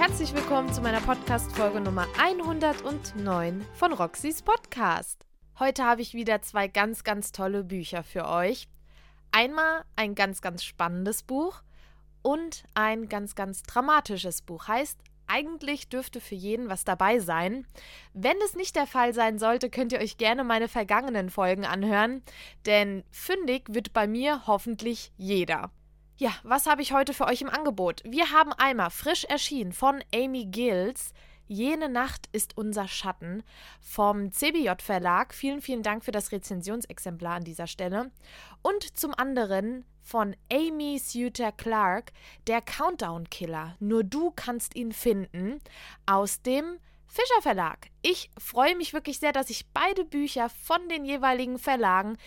herzlich willkommen zu meiner Podcast-Folge Nummer 109 von Roxys Podcast. Heute habe ich wieder zwei ganz, ganz tolle Bücher für euch. Einmal ein ganz, ganz spannendes Buch und ein ganz, ganz dramatisches Buch. Heißt, eigentlich dürfte für jeden was dabei sein. Wenn es nicht der Fall sein sollte, könnt ihr euch gerne meine vergangenen Folgen anhören, denn fündig wird bei mir hoffentlich jeder. Ja, was habe ich heute für euch im Angebot? Wir haben einmal frisch erschienen von Amy Gills. Jene Nacht ist unser Schatten vom CBJ Verlag. Vielen, vielen Dank für das Rezensionsexemplar an dieser Stelle. Und zum anderen von Amy Suter Clark, der Countdown Killer. Nur du kannst ihn finden aus dem Fischer Verlag. Ich freue mich wirklich sehr, dass ich beide Bücher von den jeweiligen Verlagen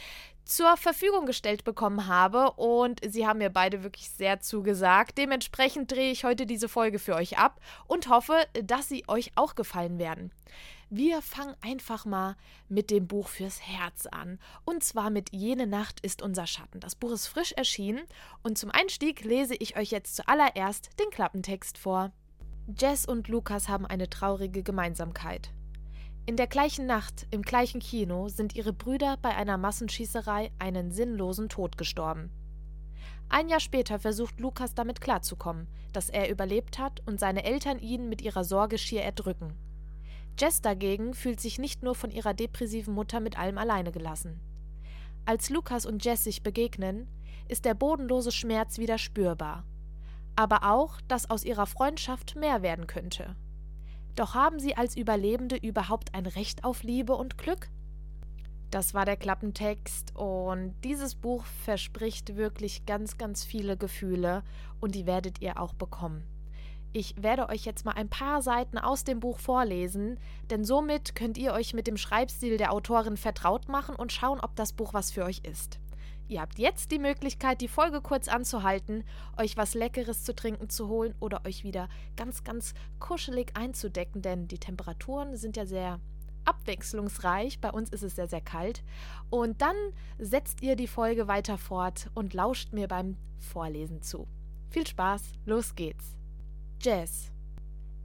zur Verfügung gestellt bekommen habe und sie haben mir beide wirklich sehr zugesagt. Dementsprechend drehe ich heute diese Folge für euch ab und hoffe, dass sie euch auch gefallen werden. Wir fangen einfach mal mit dem Buch fürs Herz an. Und zwar mit Jene Nacht ist unser Schatten. Das Buch ist frisch erschienen und zum Einstieg lese ich euch jetzt zuallererst den Klappentext vor. Jess und Lukas haben eine traurige Gemeinsamkeit. In der gleichen Nacht, im gleichen Kino, sind ihre Brüder bei einer Massenschießerei einen sinnlosen Tod gestorben. Ein Jahr später versucht Lukas damit klarzukommen, dass er überlebt hat und seine Eltern ihn mit ihrer Sorge schier erdrücken. Jess dagegen fühlt sich nicht nur von ihrer depressiven Mutter mit allem alleine gelassen. Als Lukas und Jess sich begegnen, ist der bodenlose Schmerz wieder spürbar. Aber auch, dass aus ihrer Freundschaft mehr werden könnte. Doch haben sie als Überlebende überhaupt ein Recht auf Liebe und Glück? Das war der Klappentext und dieses Buch verspricht wirklich ganz, ganz viele Gefühle und die werdet ihr auch bekommen. Ich werde euch jetzt mal ein paar Seiten aus dem Buch vorlesen, denn somit könnt ihr euch mit dem Schreibstil der Autorin vertraut machen und schauen, ob das Buch was für euch ist. Ihr habt jetzt die Möglichkeit, die Folge kurz anzuhalten, euch was Leckeres zu trinken zu holen oder euch wieder ganz, ganz kuschelig einzudecken, denn die Temperaturen sind ja sehr abwechslungsreich. Bei uns ist es sehr, sehr kalt. Und dann setzt ihr die Folge weiter fort und lauscht mir beim Vorlesen zu. Viel Spaß, los geht's. Jazz.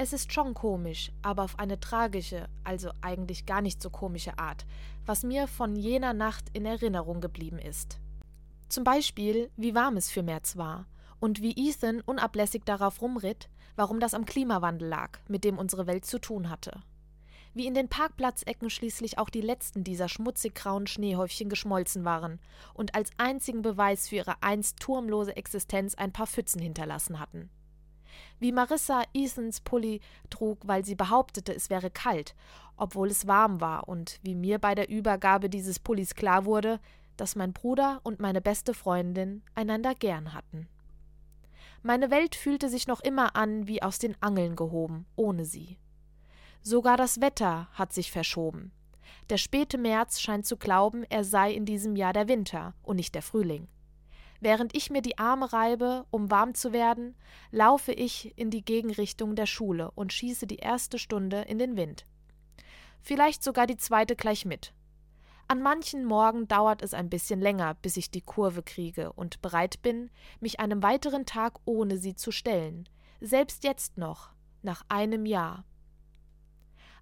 Es ist schon komisch, aber auf eine tragische, also eigentlich gar nicht so komische Art, was mir von jener Nacht in Erinnerung geblieben ist. Zum Beispiel, wie warm es für März war und wie Ethan unablässig darauf rumritt, warum das am Klimawandel lag, mit dem unsere Welt zu tun hatte. Wie in den Parkplatzecken schließlich auch die letzten dieser schmutzig grauen Schneehäufchen geschmolzen waren und als einzigen Beweis für ihre einst turmlose Existenz ein paar Pfützen hinterlassen hatten. Wie Marissa Ethans Pulli trug, weil sie behauptete, es wäre kalt, obwohl es warm war, und wie mir bei der Übergabe dieses Pullis klar wurde, dass mein Bruder und meine beste Freundin einander gern hatten. Meine Welt fühlte sich noch immer an wie aus den Angeln gehoben, ohne sie. Sogar das Wetter hat sich verschoben. Der späte März scheint zu glauben, er sei in diesem Jahr der Winter und nicht der Frühling. Während ich mir die Arme reibe, um warm zu werden, laufe ich in die Gegenrichtung der Schule und schieße die erste Stunde in den Wind. Vielleicht sogar die zweite gleich mit. An manchen Morgen dauert es ein bisschen länger, bis ich die Kurve kriege und bereit bin, mich einem weiteren Tag ohne sie zu stellen, selbst jetzt noch, nach einem Jahr.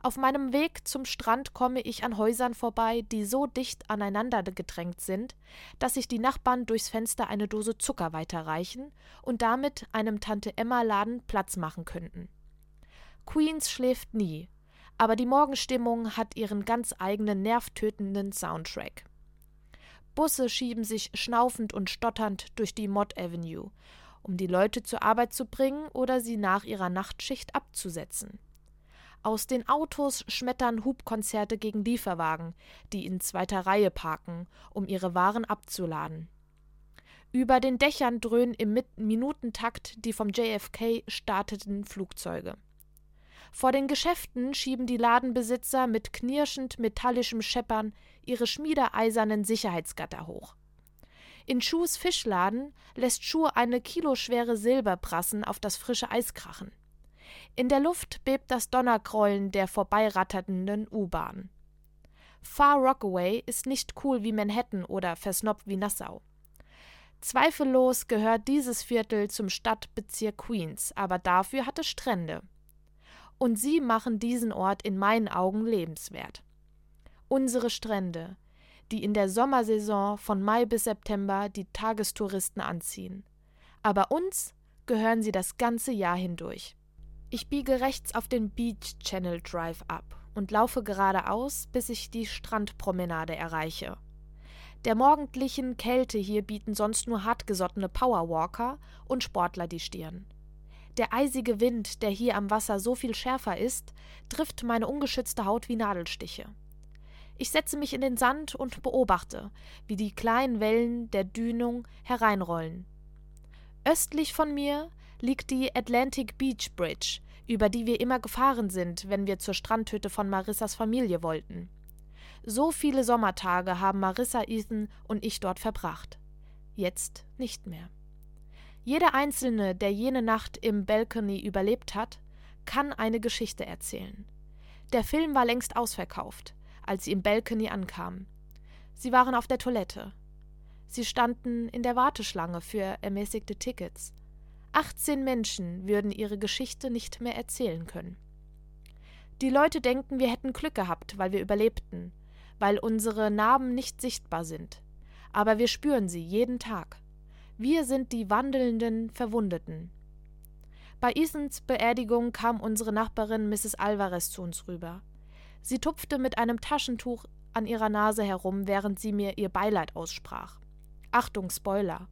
Auf meinem Weg zum Strand komme ich an Häusern vorbei, die so dicht aneinander gedrängt sind, dass sich die Nachbarn durchs Fenster eine Dose Zucker weiterreichen und damit einem Tante Emma Laden Platz machen könnten. Queens schläft nie, aber die Morgenstimmung hat ihren ganz eigenen nervtötenden Soundtrack. Busse schieben sich schnaufend und stotternd durch die Mott Avenue, um die Leute zur Arbeit zu bringen oder sie nach ihrer Nachtschicht abzusetzen. Aus den Autos schmettern Hubkonzerte gegen Lieferwagen, die in zweiter Reihe parken, um ihre Waren abzuladen. Über den Dächern dröhnen im Minutentakt die vom JFK starteten Flugzeuge. Vor den Geschäften schieben die Ladenbesitzer mit knirschend metallischem Scheppern ihre schmiedeeisernen Sicherheitsgatter hoch. In Schuhs Fischladen lässt Schuh eine kiloschwere Silberbrassen auf das frische Eis krachen. In der Luft bebt das Donnergrollen der vorbeiratternden U-Bahn. Far Rockaway ist nicht cool wie Manhattan oder versnobbt wie Nassau. Zweifellos gehört dieses Viertel zum Stadtbezirk Queens, aber dafür hat es Strände und sie machen diesen Ort in meinen Augen lebenswert. Unsere Strände, die in der Sommersaison von Mai bis September die Tagestouristen anziehen. Aber uns gehören sie das ganze Jahr hindurch. Ich biege rechts auf den Beach Channel Drive ab und laufe geradeaus, bis ich die Strandpromenade erreiche. Der morgendlichen Kälte hier bieten sonst nur hartgesottene Powerwalker und Sportler die Stirn. Der eisige Wind, der hier am Wasser so viel schärfer ist, trifft meine ungeschützte Haut wie Nadelstiche. Ich setze mich in den Sand und beobachte, wie die kleinen Wellen der Dünung hereinrollen. Östlich von mir liegt die Atlantic Beach Bridge, über die wir immer gefahren sind, wenn wir zur Strandhütte von Marissas Familie wollten. So viele Sommertage haben Marissa, Ethan und ich dort verbracht. Jetzt nicht mehr. Jeder Einzelne, der jene Nacht im Balcony überlebt hat, kann eine Geschichte erzählen. Der Film war längst ausverkauft, als sie im Balcony ankamen. Sie waren auf der Toilette. Sie standen in der Warteschlange für ermäßigte Tickets. 18 Menschen würden ihre Geschichte nicht mehr erzählen können. Die Leute denken, wir hätten Glück gehabt, weil wir überlebten, weil unsere Narben nicht sichtbar sind. Aber wir spüren sie jeden Tag. Wir sind die wandelnden Verwundeten. Bei Ethans Beerdigung kam unsere Nachbarin Mrs. Alvarez zu uns rüber. Sie tupfte mit einem Taschentuch an ihrer Nase herum, während sie mir ihr Beileid aussprach. Achtung, Spoiler.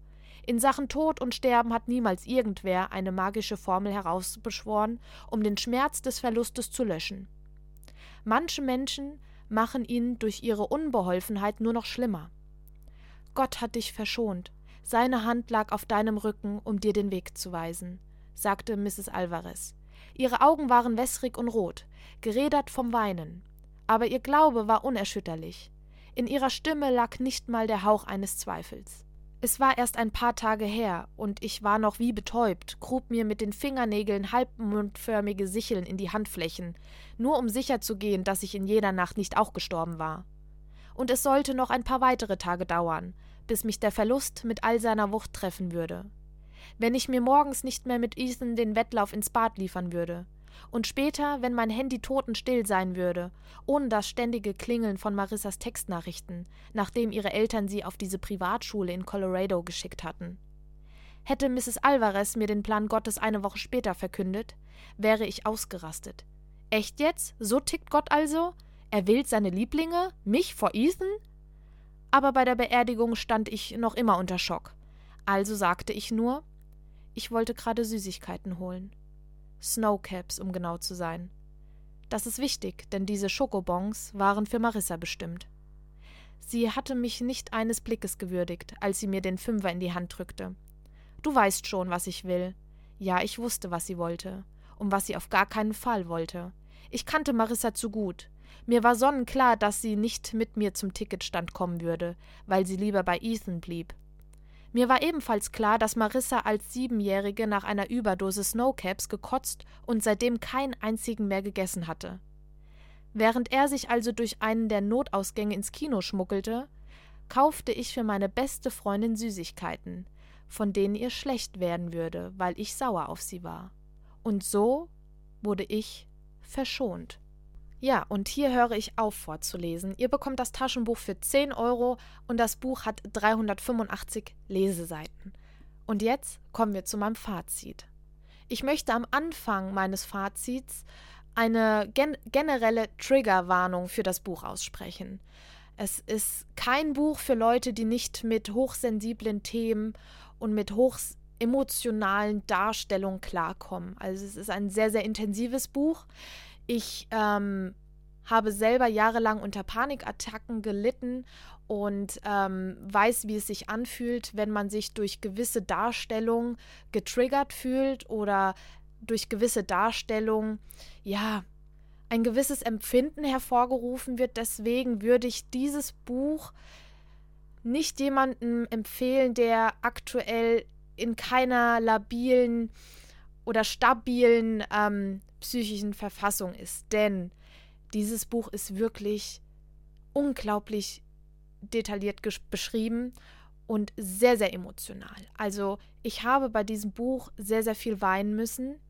In Sachen Tod und Sterben hat niemals irgendwer eine magische Formel herausbeschworen, um den Schmerz des Verlustes zu löschen. Manche Menschen machen ihn durch ihre Unbeholfenheit nur noch schlimmer. Gott hat dich verschont. Seine Hand lag auf deinem Rücken, um dir den Weg zu weisen, sagte Mrs. Alvarez. Ihre Augen waren wässrig und rot, gerädert vom Weinen. Aber ihr Glaube war unerschütterlich. In ihrer Stimme lag nicht mal der Hauch eines Zweifels. Es war erst ein paar Tage her, und ich war noch wie betäubt, grub mir mit den Fingernägeln halbmundförmige Sicheln in die Handflächen, nur um sicher zu gehen, dass ich in jener Nacht nicht auch gestorben war. Und es sollte noch ein paar weitere Tage dauern, bis mich der Verlust mit all seiner Wucht treffen würde. Wenn ich mir morgens nicht mehr mit Ethan den Wettlauf ins Bad liefern würde, und später, wenn mein Handy totenstill sein würde, ohne das ständige Klingeln von Marissas Textnachrichten, nachdem ihre Eltern sie auf diese Privatschule in Colorado geschickt hatten. Hätte Mrs. Alvarez mir den Plan Gottes eine Woche später verkündet, wäre ich ausgerastet. Echt jetzt? So tickt Gott also? Er wählt seine Lieblinge? Mich vor Ethan? Aber bei der Beerdigung stand ich noch immer unter Schock. Also sagte ich nur, ich wollte gerade Süßigkeiten holen. Snowcaps, um genau zu sein. Das ist wichtig, denn diese Schokobons waren für Marissa bestimmt. Sie hatte mich nicht eines Blickes gewürdigt, als sie mir den Fünfer in die Hand drückte. Du weißt schon, was ich will. Ja, ich wusste, was sie wollte, und was sie auf gar keinen Fall wollte. Ich kannte Marissa zu gut. Mir war sonnenklar, dass sie nicht mit mir zum Ticketstand kommen würde, weil sie lieber bei Ethan blieb. Mir war ebenfalls klar, dass Marissa als Siebenjährige nach einer Überdosis Snowcaps gekotzt und seitdem keinen einzigen mehr gegessen hatte. Während er sich also durch einen der Notausgänge ins Kino schmuggelte, kaufte ich für meine beste Freundin Süßigkeiten, von denen ihr schlecht werden würde, weil ich sauer auf sie war. Und so wurde ich verschont. Ja, und hier höre ich auf vorzulesen. Ihr bekommt das Taschenbuch für 10 Euro und das Buch hat 385 Leseseiten. Und jetzt kommen wir zu meinem Fazit. Ich möchte am Anfang meines Fazits eine gen generelle Triggerwarnung für das Buch aussprechen. Es ist kein Buch für Leute, die nicht mit hochsensiblen Themen und mit hochemotionalen Darstellungen klarkommen. Also es ist ein sehr, sehr intensives Buch. Ich ähm, habe selber jahrelang unter Panikattacken gelitten und ähm, weiß, wie es sich anfühlt, wenn man sich durch gewisse Darstellungen getriggert fühlt oder durch gewisse Darstellungen, ja, ein gewisses Empfinden hervorgerufen wird. Deswegen würde ich dieses Buch nicht jemandem empfehlen, der aktuell in keiner labilen oder stabilen ähm, psychischen Verfassung ist. Denn dieses Buch ist wirklich unglaublich detailliert beschrieben und sehr, sehr emotional. Also ich habe bei diesem Buch sehr, sehr viel weinen müssen.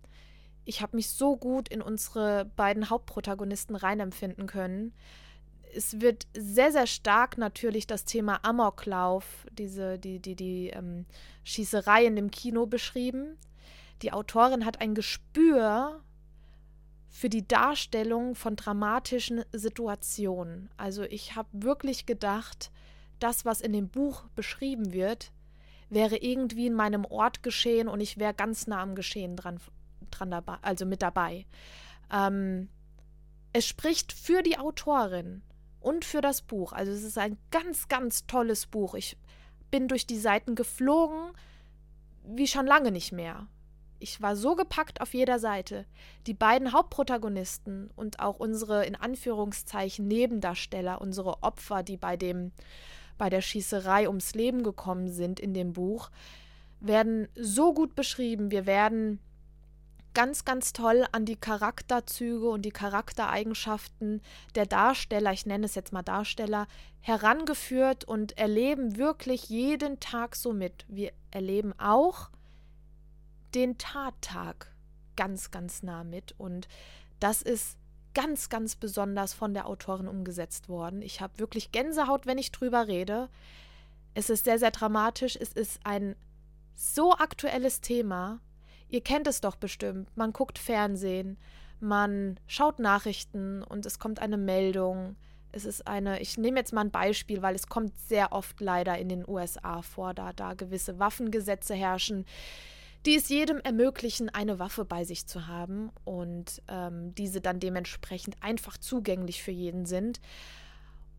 ich habe mich so gut in unsere beiden Hauptprotagonisten reinempfinden können. Es wird sehr, sehr stark natürlich das Thema Amoklauf, diese, die, die, die ähm, Schießerei in dem Kino beschrieben. Die Autorin hat ein Gespür für die Darstellung von dramatischen Situationen. Also ich habe wirklich gedacht, das, was in dem Buch beschrieben wird, wäre irgendwie in meinem Ort geschehen und ich wäre ganz nah am Geschehen dran, dran dabei, also mit dabei. Ähm, es spricht für die Autorin und für das Buch. Also es ist ein ganz, ganz tolles Buch. Ich bin durch die Seiten geflogen wie schon lange nicht mehr. Ich war so gepackt auf jeder Seite. Die beiden Hauptprotagonisten und auch unsere in Anführungszeichen Nebendarsteller, unsere Opfer, die bei dem bei der Schießerei ums Leben gekommen sind in dem Buch, werden so gut beschrieben. Wir werden ganz, ganz toll an die Charakterzüge und die Charaktereigenschaften der Darsteller, ich nenne es jetzt mal Darsteller, herangeführt und erleben wirklich jeden Tag so mit. Wir erleben auch den Tattag ganz, ganz nah mit und das ist ganz, ganz besonders von der Autorin umgesetzt worden. Ich habe wirklich Gänsehaut, wenn ich drüber rede. Es ist sehr, sehr dramatisch. Es ist ein so aktuelles Thema. Ihr kennt es doch bestimmt. Man guckt Fernsehen, man schaut Nachrichten und es kommt eine Meldung. Es ist eine, ich nehme jetzt mal ein Beispiel, weil es kommt sehr oft leider in den USA vor, da da gewisse Waffengesetze herrschen, die es jedem ermöglichen, eine Waffe bei sich zu haben und ähm, diese dann dementsprechend einfach zugänglich für jeden sind.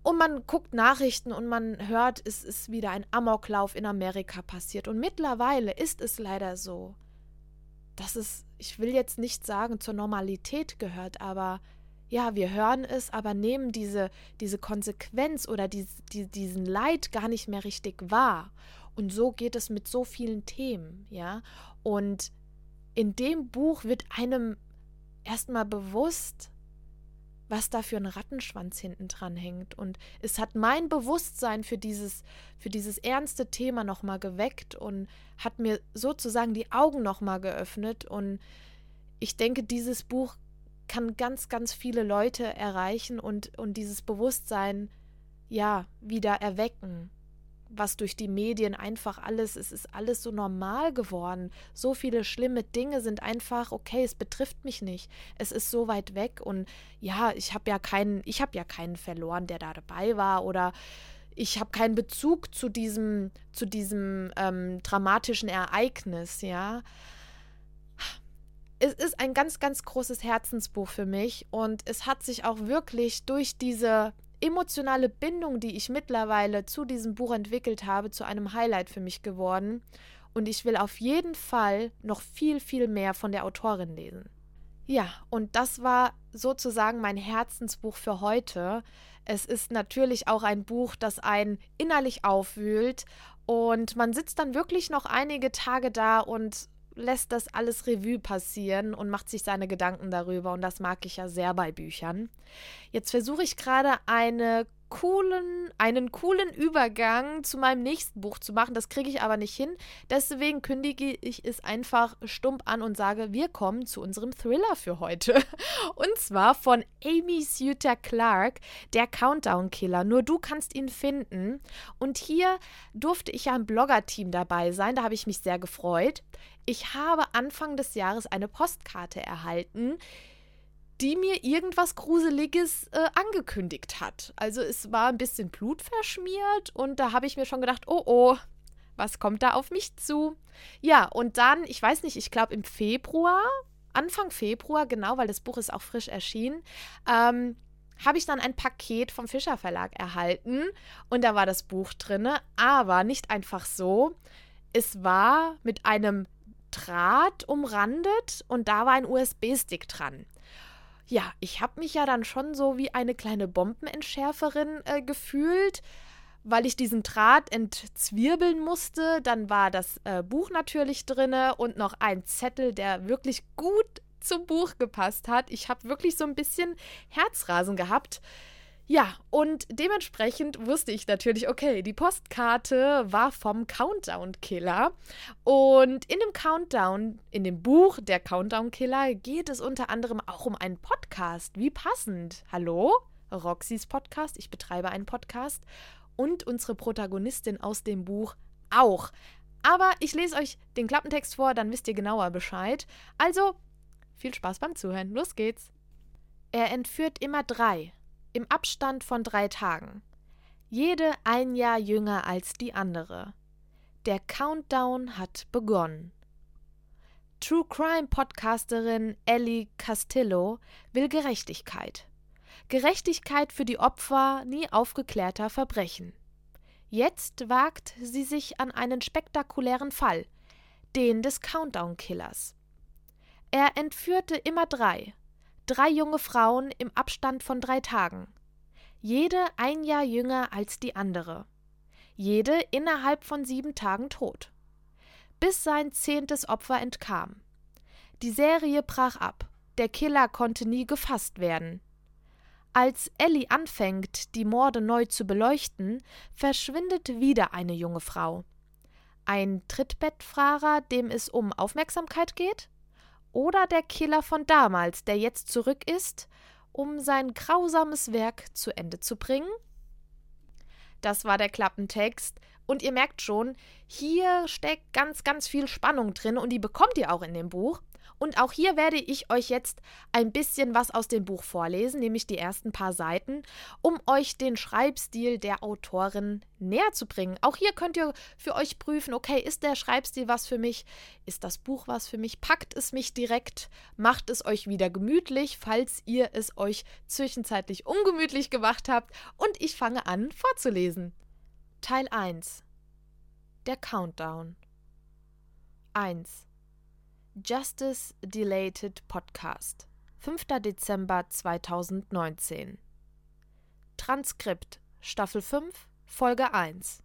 Und man guckt Nachrichten und man hört, es ist wieder ein Amoklauf in Amerika passiert. Und mittlerweile ist es leider so, dass es, ich will jetzt nicht sagen, zur Normalität gehört, aber ja, wir hören es, aber nehmen diese, diese Konsequenz oder die, die, diesen Leid gar nicht mehr richtig wahr. Und so geht es mit so vielen Themen, ja. Und in dem Buch wird einem erstmal bewusst, was da für ein Rattenschwanz hinten dran hängt. Und es hat mein Bewusstsein für dieses, für dieses ernste Thema nochmal geweckt und hat mir sozusagen die Augen nochmal geöffnet. Und ich denke, dieses Buch kann ganz, ganz viele Leute erreichen und, und dieses Bewusstsein ja wieder erwecken was durch die Medien einfach alles, es ist alles so normal geworden. So viele schlimme Dinge sind einfach, okay, es betrifft mich nicht. Es ist so weit weg und ja, ich habe ja keinen, ich habe ja keinen verloren, der da dabei war oder ich habe keinen Bezug zu diesem, zu diesem ähm, dramatischen Ereignis, ja. Es ist ein ganz, ganz großes Herzensbuch für mich und es hat sich auch wirklich durch diese emotionale Bindung, die ich mittlerweile zu diesem Buch entwickelt habe, zu einem Highlight für mich geworden. Und ich will auf jeden Fall noch viel, viel mehr von der Autorin lesen. Ja, und das war sozusagen mein Herzensbuch für heute. Es ist natürlich auch ein Buch, das einen innerlich aufwühlt und man sitzt dann wirklich noch einige Tage da und lässt das alles Revue passieren und macht sich seine Gedanken darüber. Und das mag ich ja sehr bei Büchern. Jetzt versuche ich gerade eine coolen, einen coolen Übergang zu meinem nächsten Buch zu machen. Das kriege ich aber nicht hin. Deswegen kündige ich es einfach stumpf an und sage, wir kommen zu unserem Thriller für heute. Und zwar von Amy Suter Clark, der Countdown Killer. Nur du kannst ihn finden. Und hier durfte ich ja im Blogger-Team dabei sein. Da habe ich mich sehr gefreut. Ich habe Anfang des Jahres eine Postkarte erhalten die mir irgendwas Gruseliges äh, angekündigt hat. Also es war ein bisschen blutverschmiert und da habe ich mir schon gedacht, oh oh, was kommt da auf mich zu? Ja, und dann, ich weiß nicht, ich glaube im Februar, Anfang Februar, genau, weil das Buch ist auch frisch erschienen, ähm, habe ich dann ein Paket vom Fischer Verlag erhalten und da war das Buch drin, aber nicht einfach so. Es war mit einem Draht umrandet und da war ein USB-Stick dran. Ja, ich habe mich ja dann schon so wie eine kleine Bombenentschärferin äh, gefühlt, weil ich diesen Draht entzwirbeln musste. Dann war das äh, Buch natürlich drinne und noch ein Zettel, der wirklich gut zum Buch gepasst hat. Ich habe wirklich so ein bisschen Herzrasen gehabt. Ja, und dementsprechend wusste ich natürlich, okay, die Postkarte war vom Countdown-Killer. Und in dem Countdown, in dem Buch der Countdown-Killer, geht es unter anderem auch um einen Podcast. Wie passend. Hallo? Roxys Podcast. Ich betreibe einen Podcast. Und unsere Protagonistin aus dem Buch auch. Aber ich lese euch den Klappentext vor, dann wisst ihr genauer Bescheid. Also, viel Spaß beim Zuhören. Los geht's. Er entführt immer drei im Abstand von drei Tagen. Jede ein Jahr jünger als die andere. Der Countdown hat begonnen. True Crime Podcasterin Ellie Castillo will Gerechtigkeit. Gerechtigkeit für die Opfer nie aufgeklärter Verbrechen. Jetzt wagt sie sich an einen spektakulären Fall, den des Countdown Killers. Er entführte immer drei, drei junge Frauen im Abstand von drei Tagen. Jede ein Jahr jünger als die andere. Jede innerhalb von sieben Tagen tot. Bis sein zehntes Opfer entkam. Die Serie brach ab. Der Killer konnte nie gefasst werden. Als Ellie anfängt, die Morde neu zu beleuchten, verschwindet wieder eine junge Frau. Ein Trittbettfahrer, dem es um Aufmerksamkeit geht? Oder der Killer von damals, der jetzt zurück ist, um sein grausames Werk zu Ende zu bringen? Das war der Klappentext. Und ihr merkt schon, hier steckt ganz, ganz viel Spannung drin und die bekommt ihr auch in dem Buch. Und auch hier werde ich euch jetzt ein bisschen was aus dem Buch vorlesen, nämlich die ersten paar Seiten, um euch den Schreibstil der Autorin näher zu bringen. Auch hier könnt ihr für euch prüfen, okay, ist der Schreibstil was für mich? Ist das Buch was für mich? Packt es mich direkt? Macht es euch wieder gemütlich, falls ihr es euch zwischenzeitlich ungemütlich gemacht habt? Und ich fange an vorzulesen. Teil 1 Der Countdown 1 Justice Delated Podcast 5. Dezember 2019 Transkript Staffel 5 Folge 1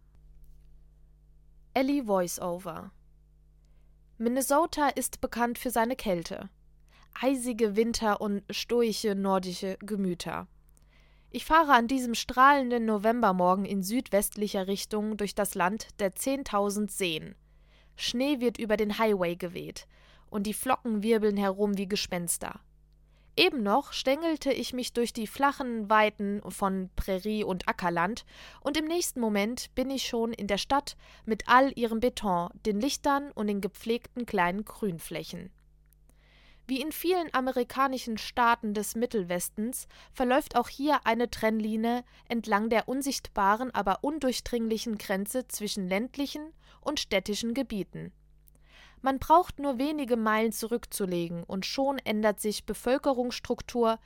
Ellie Voiceover Minnesota ist bekannt für seine Kälte, eisige Winter und stoische nordische Gemüter. Ich fahre an diesem strahlenden Novembermorgen in südwestlicher Richtung durch das Land der 10.000 Seen. Schnee wird über den Highway geweht und die Flocken wirbeln herum wie Gespenster. Eben noch stängelte ich mich durch die flachen Weiten von Prärie und Ackerland, und im nächsten Moment bin ich schon in der Stadt mit all ihrem Beton, den Lichtern und den gepflegten kleinen Grünflächen. Wie in vielen amerikanischen Staaten des Mittelwestens verläuft auch hier eine Trennlinie entlang der unsichtbaren, aber undurchdringlichen Grenze zwischen ländlichen und städtischen Gebieten. Man braucht nur wenige Meilen zurückzulegen und schon ändert sich Bevölkerungsstruktur,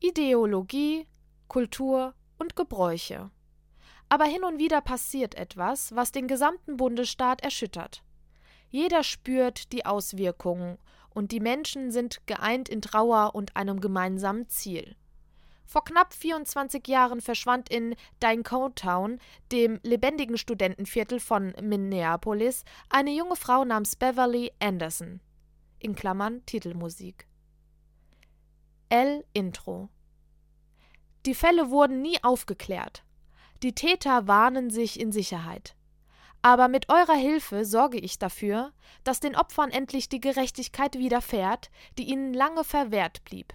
Ideologie, Kultur und Gebräuche. Aber hin und wieder passiert etwas, was den gesamten Bundesstaat erschüttert. Jeder spürt die Auswirkungen und die Menschen sind geeint in Trauer und einem gemeinsamen Ziel. Vor knapp 24 Jahren verschwand in Town, dem lebendigen Studentenviertel von Minneapolis, eine junge Frau namens Beverly Anderson. In Klammern Titelmusik. L. Intro. Die Fälle wurden nie aufgeklärt. Die Täter warnen sich in Sicherheit. Aber mit eurer Hilfe sorge ich dafür, dass den Opfern endlich die Gerechtigkeit widerfährt, die ihnen lange verwehrt blieb.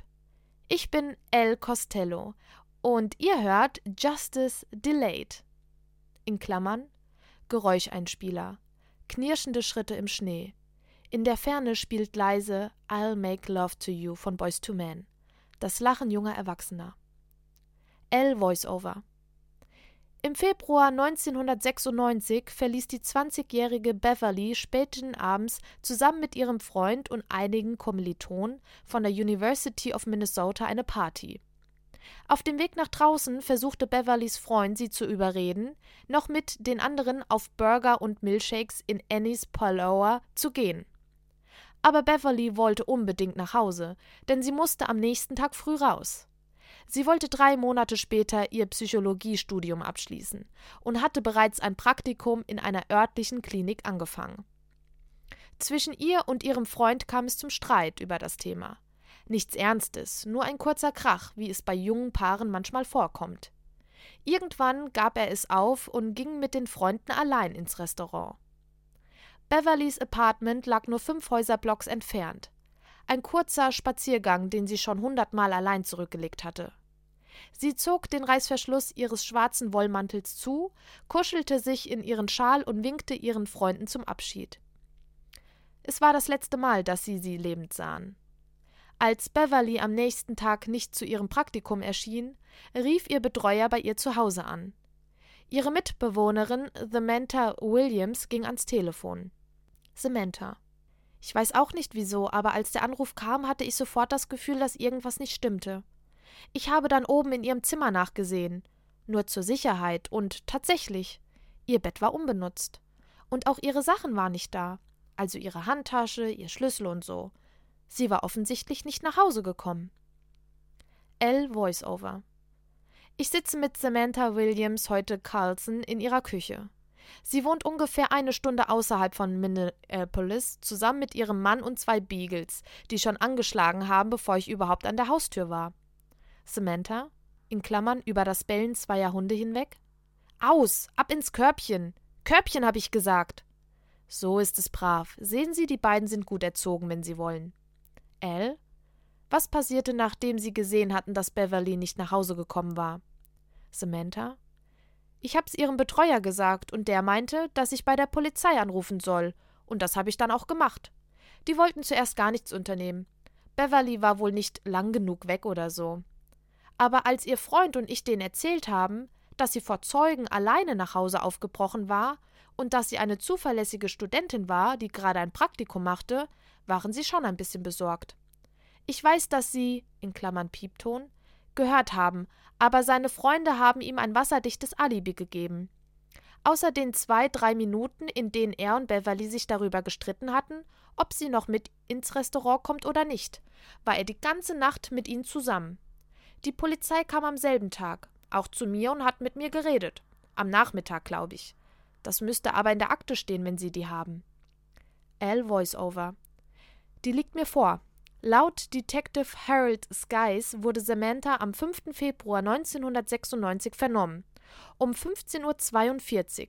Ich bin El Costello und ihr hört Justice Delayed. In Klammern Geräuscheinspieler, knirschende Schritte im Schnee. In der Ferne spielt leise I'll Make Love to You von Boys to Men. Das Lachen junger Erwachsener. L Voiceover. Im Februar 1996 verließ die 20-jährige Beverly späten Abends zusammen mit ihrem Freund und einigen Kommilitonen von der University of Minnesota eine Party. Auf dem Weg nach draußen versuchte Beverlys Freund sie zu überreden, noch mit den anderen auf Burger und Milkshakes in Annie's Parlour zu gehen. Aber Beverly wollte unbedingt nach Hause, denn sie musste am nächsten Tag früh raus. Sie wollte drei Monate später ihr Psychologiestudium abschließen und hatte bereits ein Praktikum in einer örtlichen Klinik angefangen. Zwischen ihr und ihrem Freund kam es zum Streit über das Thema. Nichts Ernstes, nur ein kurzer Krach, wie es bei jungen Paaren manchmal vorkommt. Irgendwann gab er es auf und ging mit den Freunden allein ins Restaurant. Beverlys Apartment lag nur fünf Häuserblocks entfernt. Ein kurzer Spaziergang, den sie schon hundertmal allein zurückgelegt hatte. Sie zog den Reißverschluss ihres schwarzen Wollmantels zu, kuschelte sich in ihren Schal und winkte ihren Freunden zum Abschied. Es war das letzte Mal, dass sie sie lebend sahen. Als Beverly am nächsten Tag nicht zu ihrem Praktikum erschien, rief ihr Betreuer bei ihr zu Hause an. Ihre Mitbewohnerin Samantha Williams ging ans Telefon. Samantha. Ich weiß auch nicht wieso, aber als der Anruf kam, hatte ich sofort das Gefühl, dass irgendwas nicht stimmte. Ich habe dann oben in ihrem Zimmer nachgesehen. Nur zur Sicherheit. Und tatsächlich. Ihr Bett war unbenutzt. Und auch ihre Sachen waren nicht da. Also ihre Handtasche, ihr Schlüssel und so. Sie war offensichtlich nicht nach Hause gekommen. L. Voiceover. Ich sitze mit Samantha Williams heute Carlson in ihrer Küche. Sie wohnt ungefähr eine Stunde außerhalb von Minneapolis, zusammen mit ihrem Mann und zwei Beagles, die schon angeschlagen haben, bevor ich überhaupt an der Haustür war. Samantha, in Klammern über das Bellen zweier Hunde hinweg. Aus, ab ins Körbchen. Körbchen, habe ich gesagt. So ist es brav. Sehen Sie, die beiden sind gut erzogen, wenn Sie wollen. Al? Was passierte, nachdem Sie gesehen hatten, dass Beverly nicht nach Hause gekommen war? Samantha? Ich hab's Ihrem Betreuer gesagt und der meinte, dass ich bei der Polizei anrufen soll. Und das habe ich dann auch gemacht. Die wollten zuerst gar nichts unternehmen. Beverly war wohl nicht lang genug weg oder so. Aber als ihr Freund und ich denen erzählt haben, dass sie vor Zeugen alleine nach Hause aufgebrochen war und dass sie eine zuverlässige Studentin war, die gerade ein Praktikum machte, waren sie schon ein bisschen besorgt. Ich weiß, dass sie, in Klammern Piepton, gehört haben, aber seine Freunde haben ihm ein wasserdichtes Alibi gegeben. Außer den zwei, drei Minuten, in denen er und Beverly sich darüber gestritten hatten, ob sie noch mit ins Restaurant kommt oder nicht, war er die ganze Nacht mit ihnen zusammen. Die Polizei kam am selben Tag, auch zu mir und hat mit mir geredet. Am Nachmittag, glaube ich. Das müsste aber in der Akte stehen, wenn Sie die haben. L. Voiceover. Die liegt mir vor. Laut Detective Harold Skies wurde Samantha am 5. Februar 1996 vernommen. Um 15.42 Uhr.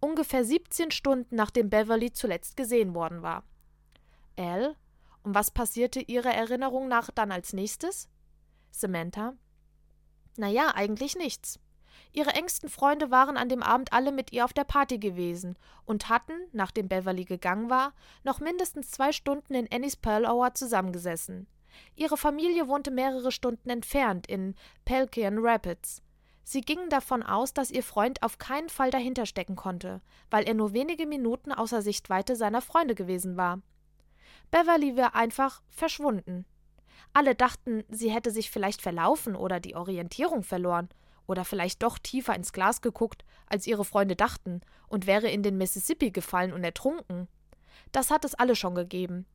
Ungefähr 17 Stunden nachdem Beverly zuletzt gesehen worden war. L. Und was passierte Ihrer Erinnerung nach dann als nächstes? Samantha. Na ja, eigentlich nichts. Ihre engsten Freunde waren an dem Abend alle mit ihr auf der Party gewesen und hatten, nachdem Beverly gegangen war, noch mindestens zwei Stunden in Annie's Pearl Hour zusammengesessen. Ihre Familie wohnte mehrere Stunden entfernt in Pelkian Rapids. Sie gingen davon aus, dass ihr Freund auf keinen Fall dahinter stecken konnte, weil er nur wenige Minuten außer Sichtweite seiner Freunde gewesen war. Beverly war einfach verschwunden. Alle dachten, sie hätte sich vielleicht verlaufen oder die Orientierung verloren oder vielleicht doch tiefer ins Glas geguckt, als ihre Freunde dachten, und wäre in den Mississippi gefallen und ertrunken. Das hat es alle schon gegeben.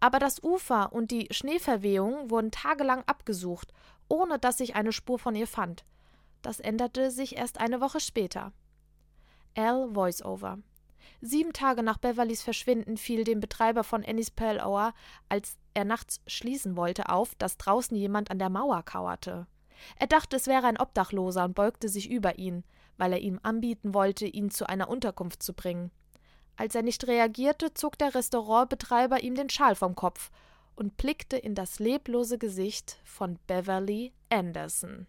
Aber das Ufer und die Schneeverwehung wurden tagelang abgesucht, ohne dass sich eine Spur von ihr fand. Das änderte sich erst eine Woche später. L. Voiceover. Sieben Tage nach Beverlys Verschwinden fiel dem Betreiber von Annie's Pearl Hour, als er nachts schließen wollte, auf, dass draußen jemand an der Mauer kauerte. Er dachte, es wäre ein Obdachloser und beugte sich über ihn, weil er ihm anbieten wollte, ihn zu einer Unterkunft zu bringen. Als er nicht reagierte, zog der Restaurantbetreiber ihm den Schal vom Kopf und blickte in das leblose Gesicht von Beverly Anderson.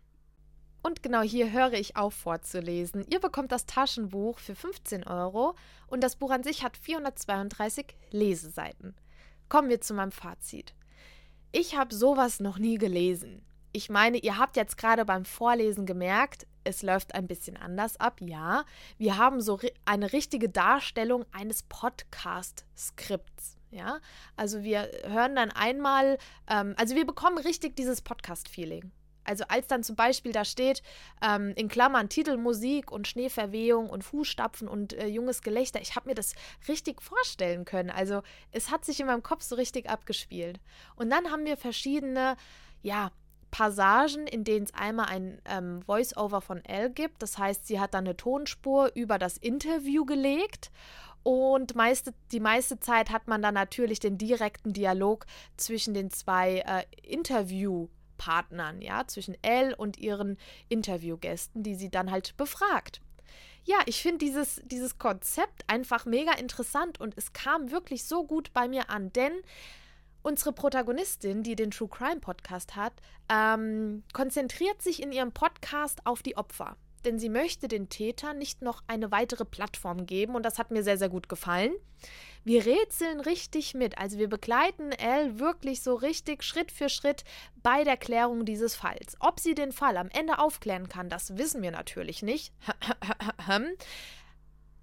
Und genau hier höre ich auf vorzulesen. Ihr bekommt das Taschenbuch für 15 Euro und das Buch an sich hat 432 Leseseiten. Kommen wir zu meinem Fazit. Ich habe sowas noch nie gelesen. Ich meine, ihr habt jetzt gerade beim Vorlesen gemerkt, es läuft ein bisschen anders ab, ja. Wir haben so eine richtige Darstellung eines Podcast-Skripts. Ja, also wir hören dann einmal, ähm, also wir bekommen richtig dieses Podcast-Feeling. Also als dann zum Beispiel da steht, ähm, in Klammern Titelmusik und Schneeverwehung und Fußstapfen und äh, junges Gelächter, ich habe mir das richtig vorstellen können. Also es hat sich in meinem Kopf so richtig abgespielt. Und dann haben wir verschiedene, ja, Passagen, in denen es einmal ein ähm, Voice-Over von Elle gibt. Das heißt, sie hat dann eine Tonspur über das Interview gelegt Und meiste, die meiste Zeit hat man dann natürlich den direkten Dialog zwischen den zwei äh, Interviewpartnern, ja, zwischen Elle und ihren Interviewgästen, die sie dann halt befragt. Ja, ich finde dieses, dieses Konzept einfach mega interessant und es kam wirklich so gut bei mir an, denn unsere Protagonistin, die den True Crime Podcast hat, ähm, konzentriert sich in ihrem Podcast auf die Opfer denn sie möchte den Tätern nicht noch eine weitere Plattform geben und das hat mir sehr, sehr gut gefallen. Wir rätseln richtig mit, also wir begleiten Elle wirklich so richtig Schritt für Schritt bei der Klärung dieses Falls. Ob sie den Fall am Ende aufklären kann, das wissen wir natürlich nicht.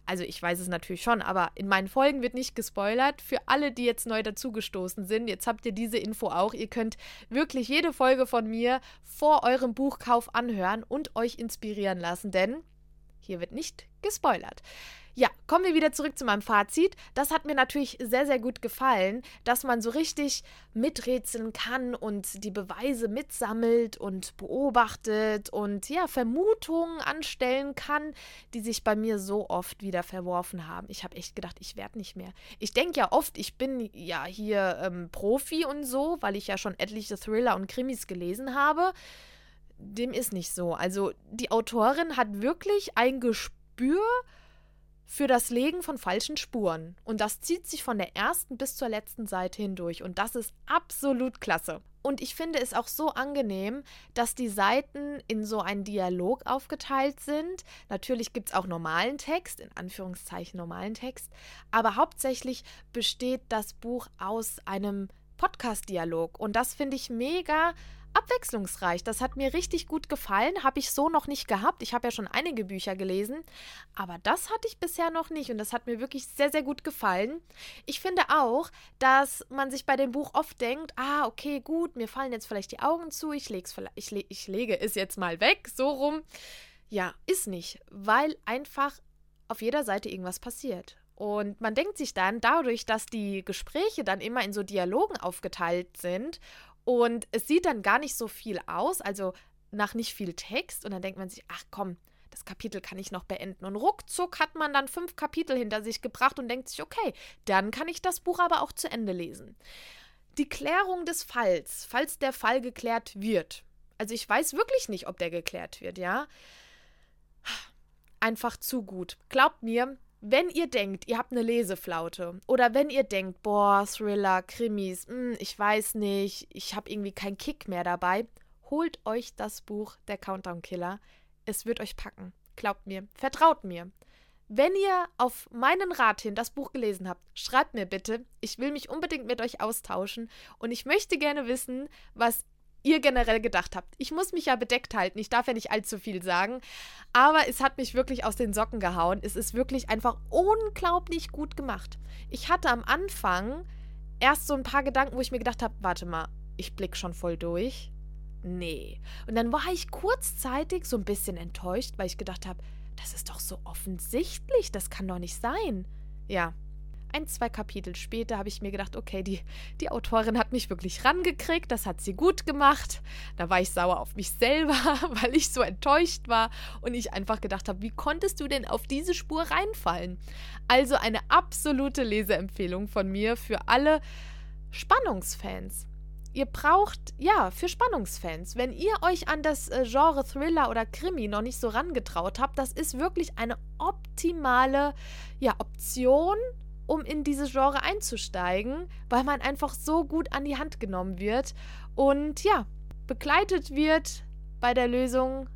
Also ich weiß es natürlich schon, aber in meinen Folgen wird nicht gespoilert. Für alle, die jetzt neu dazugestoßen sind, jetzt habt ihr diese Info auch. Ihr könnt wirklich jede Folge von mir vor eurem Buchkauf anhören und euch inspirieren lassen, denn hier wird nicht gespoilert. Ja, kommen wir wieder zurück zu meinem Fazit. Das hat mir natürlich sehr, sehr gut gefallen, dass man so richtig miträtseln kann und die Beweise mitsammelt und beobachtet und ja, Vermutungen anstellen kann, die sich bei mir so oft wieder verworfen haben. Ich habe echt gedacht, ich werde nicht mehr. Ich denke ja oft, ich bin ja hier ähm, Profi und so, weil ich ja schon etliche Thriller und Krimis gelesen habe. Dem ist nicht so. Also die Autorin hat wirklich ein Gespür für das Legen von falschen Spuren. Und das zieht sich von der ersten bis zur letzten Seite hindurch. Und das ist absolut klasse. Und ich finde es auch so angenehm, dass die Seiten in so einen Dialog aufgeteilt sind. Natürlich gibt es auch normalen Text, in Anführungszeichen normalen Text, aber hauptsächlich besteht das Buch aus einem Podcast-Dialog. Und das finde ich mega abwechslungsreich. Das hat mir richtig gut gefallen. Habe ich so noch nicht gehabt. Ich habe ja schon einige Bücher gelesen, aber das hatte ich bisher noch nicht und das hat mir wirklich sehr, sehr gut gefallen. Ich finde auch, dass man sich bei dem Buch oft denkt, ah, okay, gut, mir fallen jetzt vielleicht die Augen zu, ich, leg's, ich, le ich lege es jetzt mal weg, so rum. Ja, ist nicht, weil einfach auf jeder Seite irgendwas passiert. Und man denkt sich dann, dadurch, dass die Gespräche dann immer in so Dialogen aufgeteilt sind und es sieht dann gar nicht so viel aus, also nach nicht viel Text. Und dann denkt man sich, ach komm, das Kapitel kann ich noch beenden. Und ruckzuck hat man dann fünf Kapitel hinter sich gebracht und denkt sich, okay, dann kann ich das Buch aber auch zu Ende lesen. Die Klärung des Falls, falls der Fall geklärt wird. Also ich weiß wirklich nicht, ob der geklärt wird, ja. Einfach zu gut. Glaubt mir, wenn ihr denkt, ihr habt eine Leseflaute oder wenn ihr denkt, boah, Thriller, Krimis, mh, hm, ich weiß nicht, ich habe irgendwie keinen Kick mehr dabei, holt euch das Buch Der Countdown Killer. Es wird euch packen. Glaubt mir, vertraut mir. Wenn ihr auf meinen Rat hin das Buch gelesen habt, schreibt mir bitte. Ich will mich unbedingt mit euch austauschen und ich möchte gerne wissen, was ihr generell gedacht habt. Ich muss mich ja bedeckt halten, ich darf ja nicht allzu viel sagen, aber es hat mich wirklich aus den Socken gehauen. Es ist wirklich einfach unglaublich gut gemacht. Ich hatte am Anfang erst so ein paar Gedanken, wo ich mir gedacht habe, warte mal, ich blick schon voll durch. Nee. Und dann war ich kurzzeitig so ein bisschen enttäuscht, weil ich gedacht habe, das ist doch so offensichtlich, das kann doch nicht sein. Ja, ein, zwei Kapitel später habe ich mir gedacht, okay, die, die Autorin hat mich wirklich rangekriegt, das hat sie gut gemacht. Da war ich sauer auf mich selber, weil ich so enttäuscht war und ich einfach gedacht habe, wie konntest du denn auf diese Spur reinfallen? Also eine absolute Leseempfehlung von mir für alle Spannungsfans. Ihr braucht, ja, für Spannungsfans, wenn ihr euch an das äh, Genre Thriller oder Krimi noch nicht so rangetraut habt, das ist wirklich eine optimale ja, Option um in dieses Genre einzusteigen, weil man einfach so gut an die Hand genommen wird und ja, begleitet wird bei der Lösung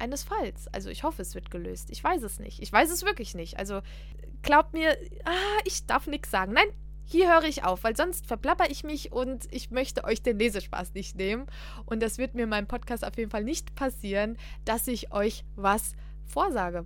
eines Falls. Also ich hoffe, es wird gelöst. Ich weiß es nicht. Ich weiß es wirklich nicht. Also glaubt mir, ah, ich darf nichts sagen. Nein, hier höre ich auf, weil sonst verplapper ich mich und ich möchte euch den Lesespaß nicht nehmen. Und das wird mir in meinem Podcast auf jeden Fall nicht passieren, dass ich euch was vorsage.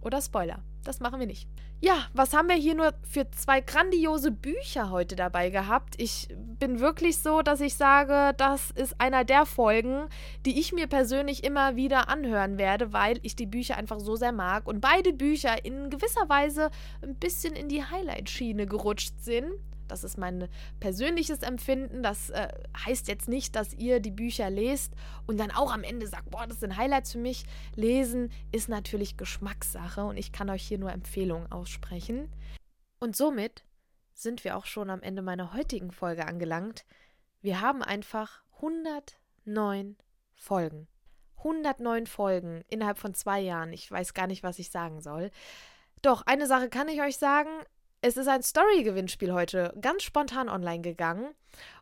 Oder Spoiler. Das machen wir nicht. Ja, was haben wir hier nur für zwei grandiose Bücher heute dabei gehabt? Ich bin wirklich so, dass ich sage, das ist einer der Folgen, die ich mir persönlich immer wieder anhören werde, weil ich die Bücher einfach so sehr mag und beide Bücher in gewisser Weise ein bisschen in die Highlight-Schiene gerutscht sind. Das ist mein persönliches Empfinden. Das äh, heißt jetzt nicht, dass ihr die Bücher lest und dann auch am Ende sagt, boah, das sind Highlights für mich. Lesen ist natürlich Geschmackssache und ich kann euch hier nur Empfehlungen aussprechen. Und somit sind wir auch schon am Ende meiner heutigen Folge angelangt. Wir haben einfach 109 Folgen. 109 Folgen innerhalb von zwei Jahren. Ich weiß gar nicht, was ich sagen soll. Doch, eine Sache kann ich euch sagen. Es ist ein Story-Gewinnspiel heute ganz spontan online gegangen.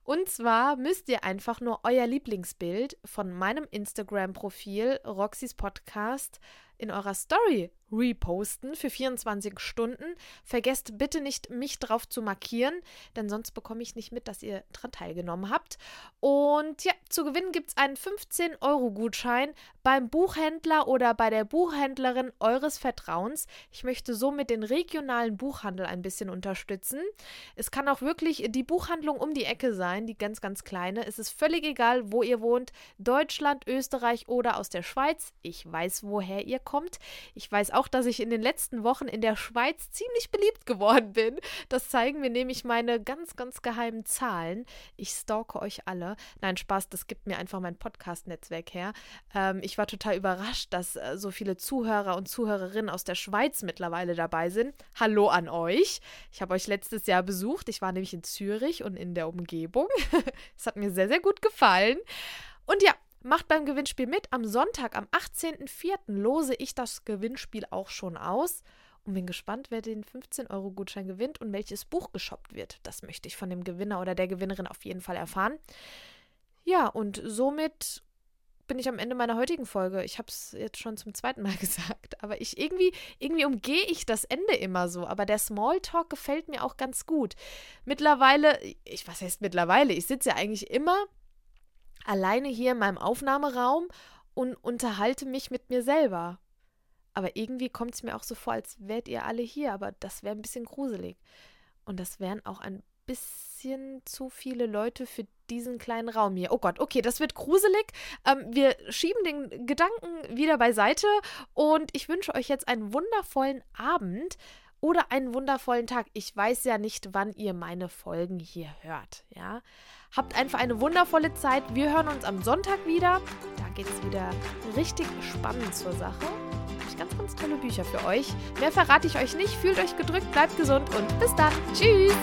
Und zwar müsst ihr einfach nur euer Lieblingsbild von meinem Instagram-Profil Roxys Podcast in eurer Story reposten für 24 Stunden. Vergesst bitte nicht, mich drauf zu markieren, denn sonst bekomme ich nicht mit, dass ihr daran teilgenommen habt. Und ja, zu gewinnen gibt es einen 15-Euro-Gutschein beim Buchhändler oder bei der Buchhändlerin eures Vertrauens. Ich möchte somit den regionalen Buchhandel ein bisschen unterstützen. Es kann auch wirklich die Buchhandlung um die Ecke sein, die ganz, ganz kleine. Es ist völlig egal, wo ihr wohnt. Deutschland, Österreich oder aus der Schweiz. Ich weiß, woher ihr kommt. Ich weiß auch, auch, dass ich in den letzten Wochen in der Schweiz ziemlich beliebt geworden bin. Das zeigen mir nämlich meine ganz, ganz geheimen Zahlen. Ich stalke euch alle. Nein, Spaß, das gibt mir einfach mein Podcast-Netzwerk her. Ähm, ich war total überrascht, dass äh, so viele Zuhörer und Zuhörerinnen aus der Schweiz mittlerweile dabei sind. Hallo an euch. Ich habe euch letztes Jahr besucht. Ich war nämlich in Zürich und in der Umgebung. Es hat mir sehr, sehr gut gefallen. Und ja, Macht beim Gewinnspiel mit. Am Sonntag, am 18.04. lose ich das Gewinnspiel auch schon aus und bin gespannt, wer den 15-Euro-Gutschein gewinnt und welches Buch geshoppt wird. Das möchte ich von dem Gewinner oder der Gewinnerin auf jeden Fall erfahren. Ja, und somit bin ich am Ende meiner heutigen Folge. Ich habe es jetzt schon zum zweiten Mal gesagt, aber ich irgendwie irgendwie umgehe ich das Ende immer so, aber der Smalltalk gefällt mir auch ganz gut. Mittlerweile, ich was heißt mittlerweile, ich sitze ja eigentlich immer alleine hier in meinem Aufnahmeraum und unterhalte mich mit mir selber. Aber irgendwie kommt es mir auch so vor, als wärt ihr alle hier, aber das wäre ein bisschen gruselig. Und das wären auch ein bisschen zu viele Leute für diesen kleinen Raum hier. Oh Gott, okay, das wird gruselig. Ähm, wir schieben den Gedanken wieder beiseite und ich wünsche euch jetzt einen wundervollen Abend oder einen wundervollen Tag. Ich weiß ja nicht, wann ihr meine Folgen hier hört, ja. Habt einfach eine wundervolle Zeit. Wir hören uns am Sonntag wieder. Da geht es wieder richtig spannend zur Sache. Habe ich ganz, ganz tolle Bücher für euch. Mehr verrate ich euch nicht. Fühlt euch gedrückt, bleibt gesund und bis dann. Tschüss.